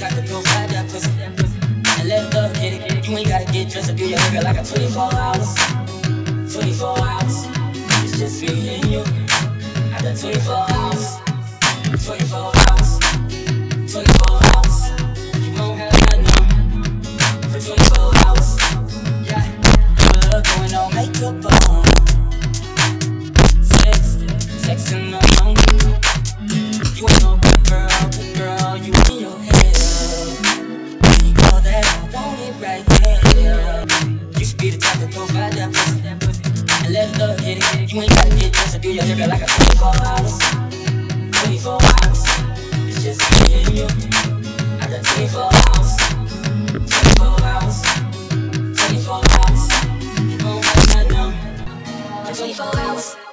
Time to go find that pussy. And let love get it. You ain't gotta get dressed up, do your nigga like a 24 hours. 24 hours. It's just me and you. After 24 hours. 24 hours. 24 hours. You won't have 24 hours. Yeah. Love going on, makeup on. Sex, sex and alone. And let hit it. You ain't gotta get dressed or do your hair like a 24 hours. 24 hours. It's just me and you. I got 24 hours. 24 hours. 24 hours. You won't have nothing. For 24 hours.